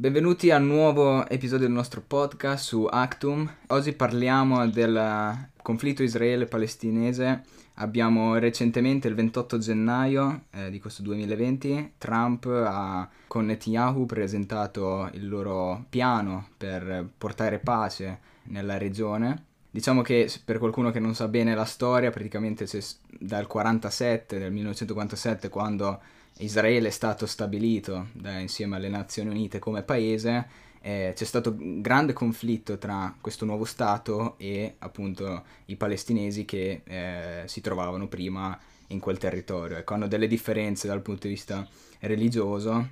Benvenuti al nuovo episodio del nostro podcast su Actum. Oggi parliamo del conflitto israele-palestinese. Abbiamo recentemente, il 28 gennaio eh, di questo 2020, Trump ha con Netanyahu presentato il loro piano per portare pace nella regione. Diciamo che per qualcuno che non sa bene la storia, praticamente dal 47, del 1947, quando Israele è stato stabilito da, insieme alle Nazioni Unite come paese, eh, c'è stato un grande conflitto tra questo nuovo Stato e appunto i palestinesi che eh, si trovavano prima in quel territorio. Ecco, hanno delle differenze dal punto di vista religioso,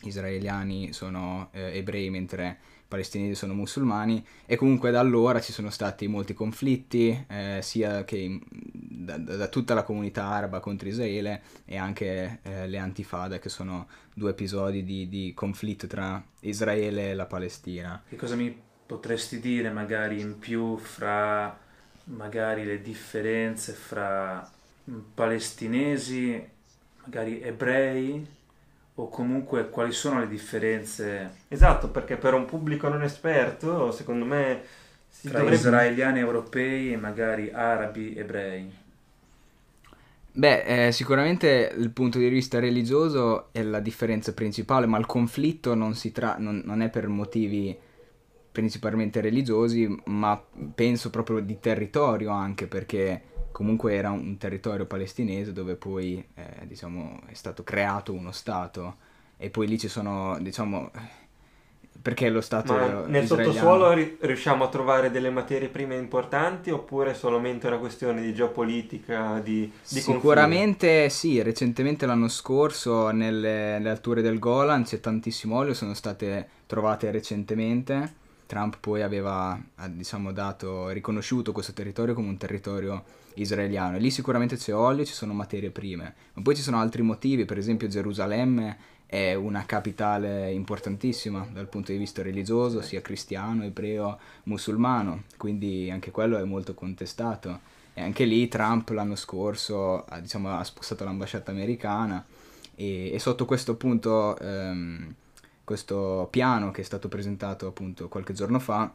gli israeliani sono eh, ebrei mentre palestinesi sono musulmani e comunque da allora ci sono stati molti conflitti eh, sia che da, da, tutta la comunità araba contro Israele e anche eh, le antifada che sono due episodi di, di, conflitto tra Israele e la Palestina. Che cosa mi potresti dire magari in più fra magari le differenze fra palestinesi, magari ebrei o comunque quali sono le differenze? Esatto, perché per un pubblico non esperto, secondo me... Si tra dovrebbe... israeliani europei e magari arabi ebrei. Beh, eh, sicuramente il punto di vista religioso è la differenza principale, ma il conflitto non, tra- non, non è per motivi principalmente religiosi, ma penso proprio di territorio anche, perché comunque era un territorio palestinese dove poi eh, diciamo, è stato creato uno Stato e poi lì ci sono, diciamo, perché lo Stato Ma nel israeliano... sottosuolo riusciamo a trovare delle materie prime importanti oppure è solamente una questione di geopolitica, di, di Sicuramente confine? sì, recentemente l'anno scorso nelle, nelle alture del Golan c'è tantissimo olio, sono state trovate recentemente. Trump poi aveva, diciamo, dato, riconosciuto questo territorio come un territorio israeliano. E lì sicuramente c'è olio, ci sono materie prime, ma poi ci sono altri motivi, per esempio Gerusalemme è una capitale importantissima dal punto di vista religioso, sia cristiano, ebreo, musulmano, quindi anche quello è molto contestato. E anche lì Trump l'anno scorso diciamo, ha spostato l'ambasciata americana e, e sotto questo punto, ehm, questo piano che è stato presentato appunto qualche giorno fa,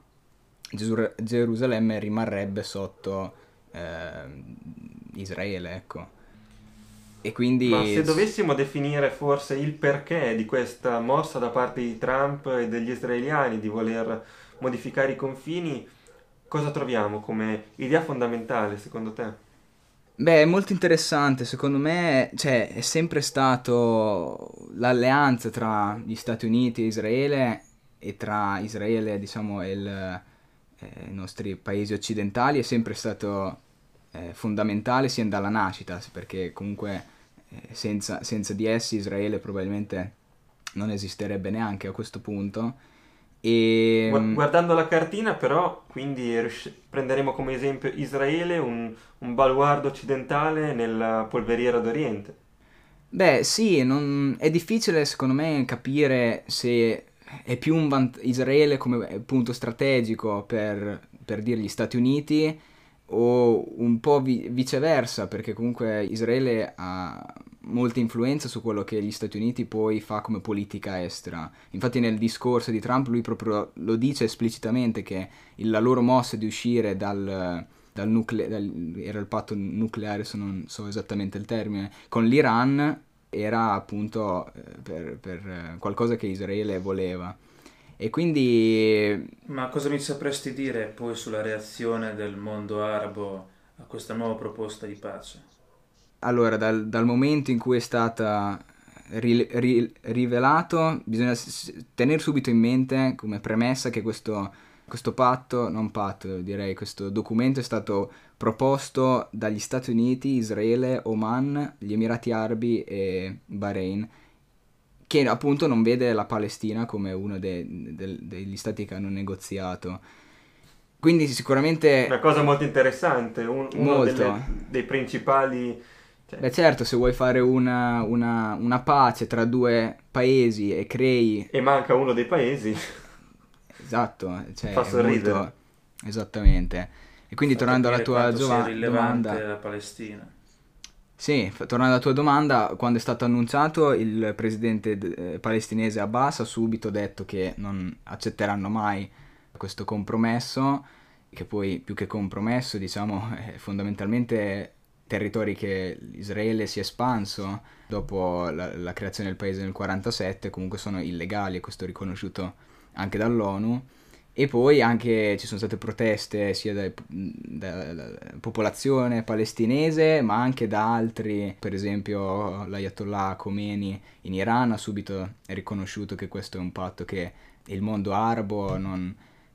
Gesur- Gerusalemme rimarrebbe sotto eh, Israele, ecco. E quindi... Ma se dovessimo definire forse il perché di questa mossa da parte di Trump e degli israeliani di voler modificare i confini, cosa troviamo come idea fondamentale secondo te? Beh, è molto interessante, secondo me cioè, è sempre stato l'alleanza tra gli Stati Uniti e Israele e tra Israele diciamo, e il, eh, i nostri paesi occidentali è sempre stato eh, fondamentale sin dalla nascita, perché comunque eh, senza, senza, di essi Israele probabilmente non esisterebbe neanche a questo punto. E... Mm, guardando la cartina però, quindi prenderemo come esempio Israele, un, un baluardo occidentale nella polveriera d'Oriente. Beh sì, non... è difficile secondo me capire se è più un vant- Israele come punto strategico per, per dire gli Stati Uniti o un po' vi- viceversa, perché comunque Israele ha molta influenza su quello che gli Stati Uniti poi fa come politica estera. Infatti nel discorso di Trump lui proprio lo dice esplicitamente che la loro mossa di uscire dal, dal nucleare, era il patto nucleare se non so esattamente il termine, con l'Iran era appunto eh, per, per qualcosa che Israele voleva. E quindi... Ma cosa mi sapresti dire poi sulla reazione del mondo arabo a questa nuova proposta di pace? Allora, dal, dal momento in cui è stata ri, ri, rivelato, bisogna tenere subito in mente come premessa che questo, questo patto, non patto direi, questo documento è stato proposto dagli Stati Uniti, Israele, Oman, gli Emirati Arabi e Bahrain che appunto non vede la Palestina come uno de, de, degli stati che hanno negoziato. Quindi sicuramente... Una cosa molto interessante, un, uno delle, dei principali... Cioè... Beh certo, se vuoi fare una, una, una, pace tra due paesi e crei... E manca uno dei paesi. Esatto, cioè... Fa sorridere. Molto... Esattamente. E quindi Fa tornando alla tua giova- domanda... la Palestina. Sì, tornando alla tua domanda, quando è stato annunciato il presidente eh, palestinese Abbas ha subito detto che non accetteranno mai questo compromesso, che poi più che compromesso diciamo è fondamentalmente territori che Israele si è espanso dopo la, la creazione del paese nel 1947 comunque sono illegali e questo è riconosciuto anche dall'ONU. E poi anche ci sono state proteste sia dalla popolazione palestinese ma anche da altri, per esempio l'Ayatollah Khomeini in Iran ha subito riconosciuto che questo è un patto che il mondo arabo non,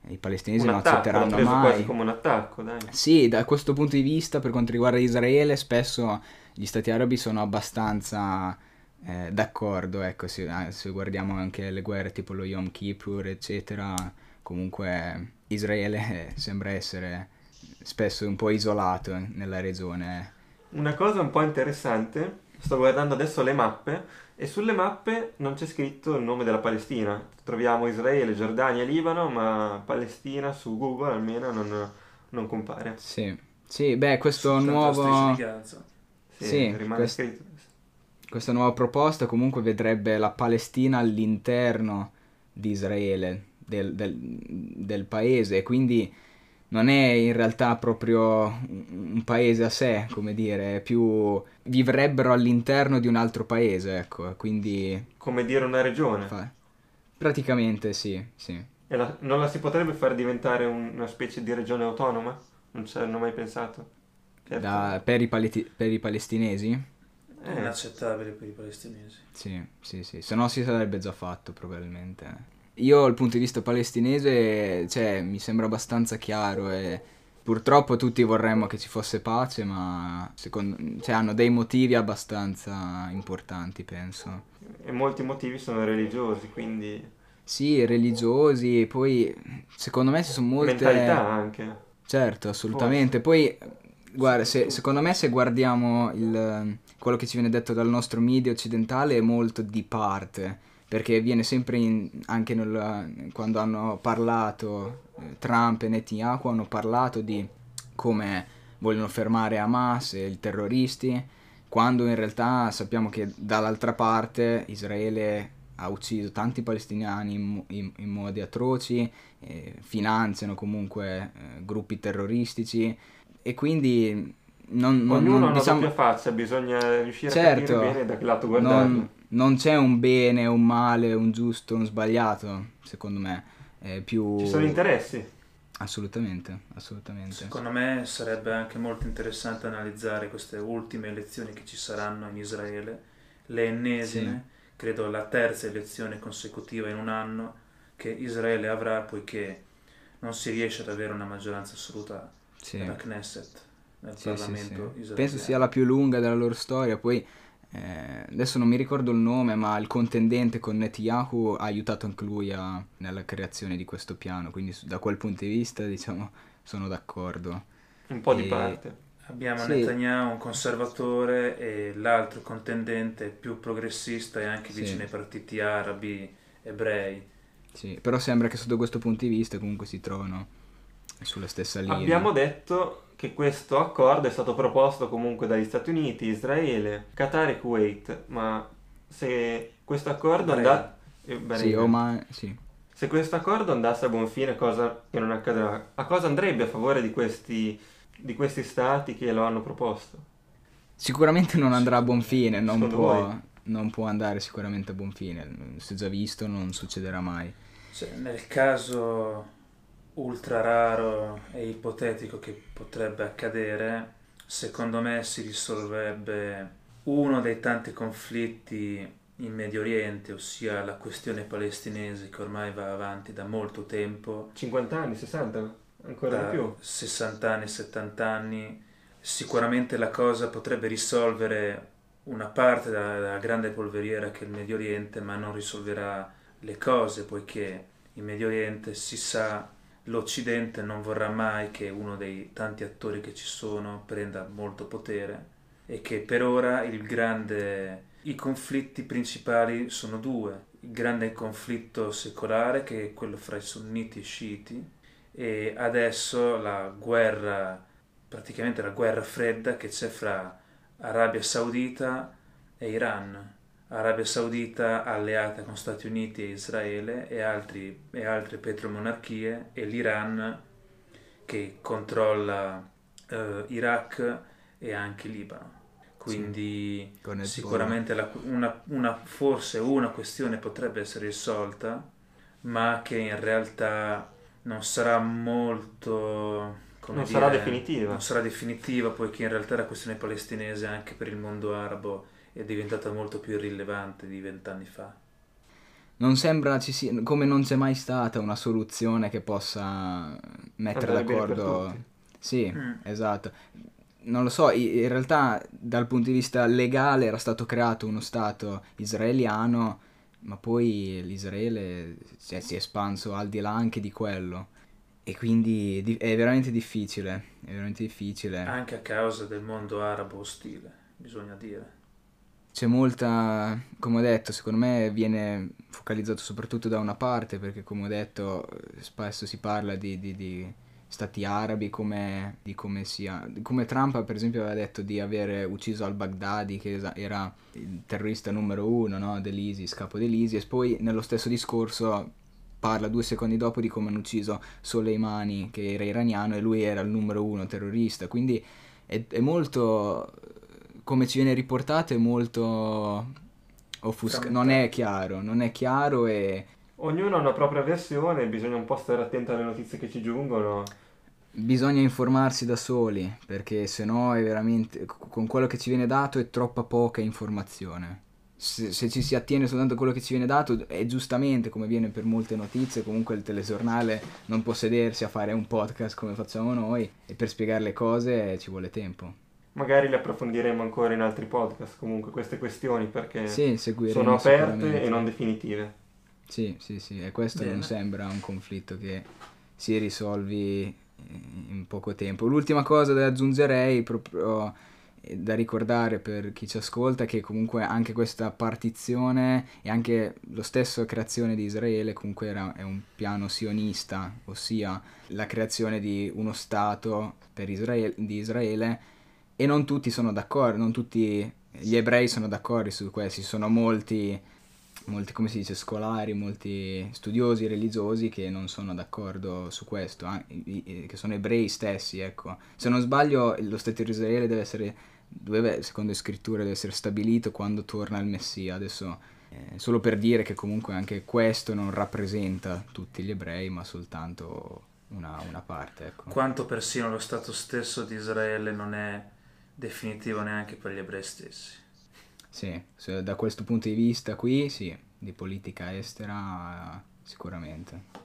i palestinesi un non attacco, accetteranno mai. quasi come un attacco, dai. Sì, da questo punto di vista, per quanto riguarda Israele, spesso gli stati arabi sono abbastanza eh, d'accordo, ecco, se, eh, se, guardiamo anche le guerre tipo lo Yom Kippur, eccetera, comunque Israele eh, sembra essere spesso un po' isolato nella regione. Una cosa un po' interessante, sto guardando adesso le mappe, e sulle mappe non c'è scritto il nome della Palestina. Troviamo Israele, Giordania e Libano, ma Palestina su Google almeno non, non compare. Sì. sì, beh, questo nuovo... Sì, sì rimane quest... scritto. Questa nuova proposta comunque vedrebbe la Palestina all'interno di Israele, del, del, del paese, quindi non è in realtà proprio un paese a sé, come dire, più vivrebbero all'interno di un altro paese, ecco, quindi... Come dire una regione? Fa... Praticamente sì, sì. E la... non la si potrebbe far diventare un... una specie di regione autonoma? Non ci hanno mai pensato? Da... Per, i paleti... per, i palestinesi? È eh. inaccettabile per i palestinesi. Sì, sì, sì, se no si sarebbe già fatto probabilmente. Io dal punto di vista palestinese, cioè, mi sembra abbastanza chiaro e purtroppo tutti vorremmo che ci fosse pace, ma secondo, cioè, hanno dei motivi abbastanza importanti, penso. E molti motivi sono religiosi, quindi... Sì, religiosi, e poi secondo me ci sono molte... Mentalità anche. Certo, assolutamente. Forse. Poi, guarda, se, secondo me se guardiamo il, quello che ci viene detto dal nostro media occidentale è molto di parte perché viene sempre in, anche nel, quando hanno parlato eh, Trump e Netanyahu hanno parlato di come vogliono fermare Hamas e i terroristi quando in realtà sappiamo che dall'altra parte Israele ha ucciso tanti palestinani in, in, in modi atroci, eh, finanziano comunque eh, gruppi terroristici e quindi non, non, Ognuno non, ha diciamo... una doppia faccia, bisogna riuscire certo, a capire bene da che lato guardarlo. Non, non c'è un bene, un male, un giusto, un sbagliato, secondo me. È più... Ci sono interessi. Assolutamente, assolutamente. Secondo me sarebbe anche molto interessante analizzare queste ultime elezioni che ci saranno in Israele, le ennesime, sì. credo la terza elezione consecutiva in un anno che Israele avrà poiché non si riesce ad avere una maggioranza assoluta sì. nella Knesset, nel sì, Parlamento sì, Penso sia la più lunga della loro storia, poi eh, adesso non mi ricordo il nome, ma il contendente con Netanyahu ha aiutato anche lui a, nella creazione di questo piano, quindi da quel punto di vista diciamo sono d'accordo. Un po' e... di parte. Abbiamo sì. Netanyahu un conservatore e l'altro contendente più progressista e anche vicino sì. ai partiti arabi, ebrei. Sì, però sembra che sotto questo punto di vista comunque si trovano sulla stessa linea. Abbiamo detto che questo accordo è stato proposto comunque dagli Stati Uniti, Israele, Qatar e Kuwait, ma se questo accordo andasse... Eh, sì, Oman, sì. Se questo accordo andasse a buon fine, cosa che non accadrà, a cosa andrebbe a favore di questi, di questi stati che lo hanno proposto? Sicuramente non andrà a buon fine, non può, non può, andare sicuramente a buon fine, si è già visto, non succederà mai. Cioè, nel caso ultra raro e ipotetico che potrebbe accadere, secondo me si risolverebbe uno dei tanti conflitti in Medio Oriente, ossia la questione palestinese che ormai va avanti da molto tempo. 50 anni, 60, ancora di più. 60 anni, 70 anni. Sicuramente la cosa potrebbe risolvere una parte della, della grande polveriera che è il Medio Oriente, ma non risolverà le cose, poiché in Medio Oriente si sa l'Occidente non vorrà mai che uno dei tanti attori che ci sono prenda molto potere e che per ora grande... i conflitti principali sono due. Il grande conflitto secolare che è quello fra i sunniti e i sciiti e adesso la guerra, praticamente la guerra fredda che c'è fra Arabia Saudita e Iran. Arabia Saudita alleata con Stati Uniti e Israele e, altri, e altre petromonarchie e l'Iran che controlla eh, Iraq e anche Libano. Quindi sì, sicuramente la, una, una, forse una questione potrebbe essere risolta, ma che in realtà non sarà molto... non dire, sarà definitiva. Non sarà definitiva, poiché in realtà la questione palestinese anche per il mondo arabo è diventata molto più irrilevante di vent'anni fa. Non sembra ci sia, come non c'è mai stata una soluzione che possa mettere Andare d'accordo. Sì, mm. esatto. Non lo so, in realtà dal punto di vista legale era stato creato uno Stato israeliano, ma poi l'Israele cioè, si è espanso al di là anche di quello. E quindi è veramente difficile, è veramente difficile. Anche a causa del mondo arabo ostile, bisogna dire c'è molta, come ho detto, secondo me viene focalizzato soprattutto da una parte perché come ho detto spesso si parla di, di, di stati arabi come, di come sia, come Trump per esempio aveva detto di aver ucciso al-Baghdadi che era il terrorista numero uno no, dell'ISIS, capo dell'ISIS, poi nello stesso discorso parla due secondi dopo di come hanno ucciso Soleimani che era iraniano e lui era il numero uno terrorista, quindi è, è molto come ci viene riportato è molto offuscato, non è chiaro, non è chiaro e... Ognuno ha una propria versione, bisogna un po' stare attento alle notizie che ci giungono. Bisogna informarsi da soli, perché se no è veramente, con quello che ci viene dato è troppa poca informazione. Se, se, ci si attiene soltanto a quello che ci viene dato, è giustamente come viene per molte notizie, comunque il telegiornale non può sedersi a fare un podcast come facciamo noi e per spiegare le cose ci vuole tempo magari le approfondiremo ancora in altri podcast comunque queste questioni perché sì, sono aperte e non definitive. Sì, sì, sì, e questo Bene. non sembra un conflitto che si risolvi in poco tempo. L'ultima cosa da aggiungerei proprio eh, da ricordare per chi ci ascolta è che comunque anche questa partizione e anche lo stesso creazione di Israele comunque era, è un piano sionista, ossia la creazione di uno Stato per Israele, di Israele e non tutti sono d'accordo, non tutti gli ebrei sono d'accordo su questo, ci sono molti, molti, come si dice, scolari, molti studiosi religiosi che non sono d'accordo su questo, eh, che sono ebrei stessi, ecco. Se non sbaglio lo Stato di Israele deve essere, deve, secondo le scritture, deve essere stabilito quando torna il Messia, adesso... Eh, solo per dire che comunque anche questo non rappresenta tutti gli ebrei, ma soltanto una, una parte. Ecco. Quanto persino lo Stato stesso di Israele non è definitivo neanche per gli ebrei stessi. Sì, da questo punto di vista qui, sì, di politica estera sicuramente.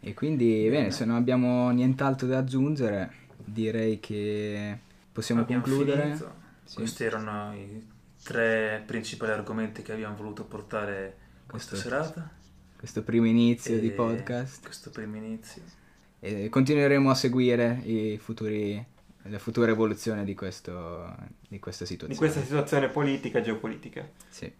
E quindi, bene, bene se non abbiamo nient'altro da aggiungere, direi che possiamo abbiamo concludere. Sì. Questi erano i tre principali argomenti che abbiamo voluto portare questa questo, serata. Questo primo inizio e di podcast. Questo primo inizio. E continueremo a seguire i futuri la futura evoluzione di, questo, di questa situazione. Di questa situazione politica e geopolitica. Sì.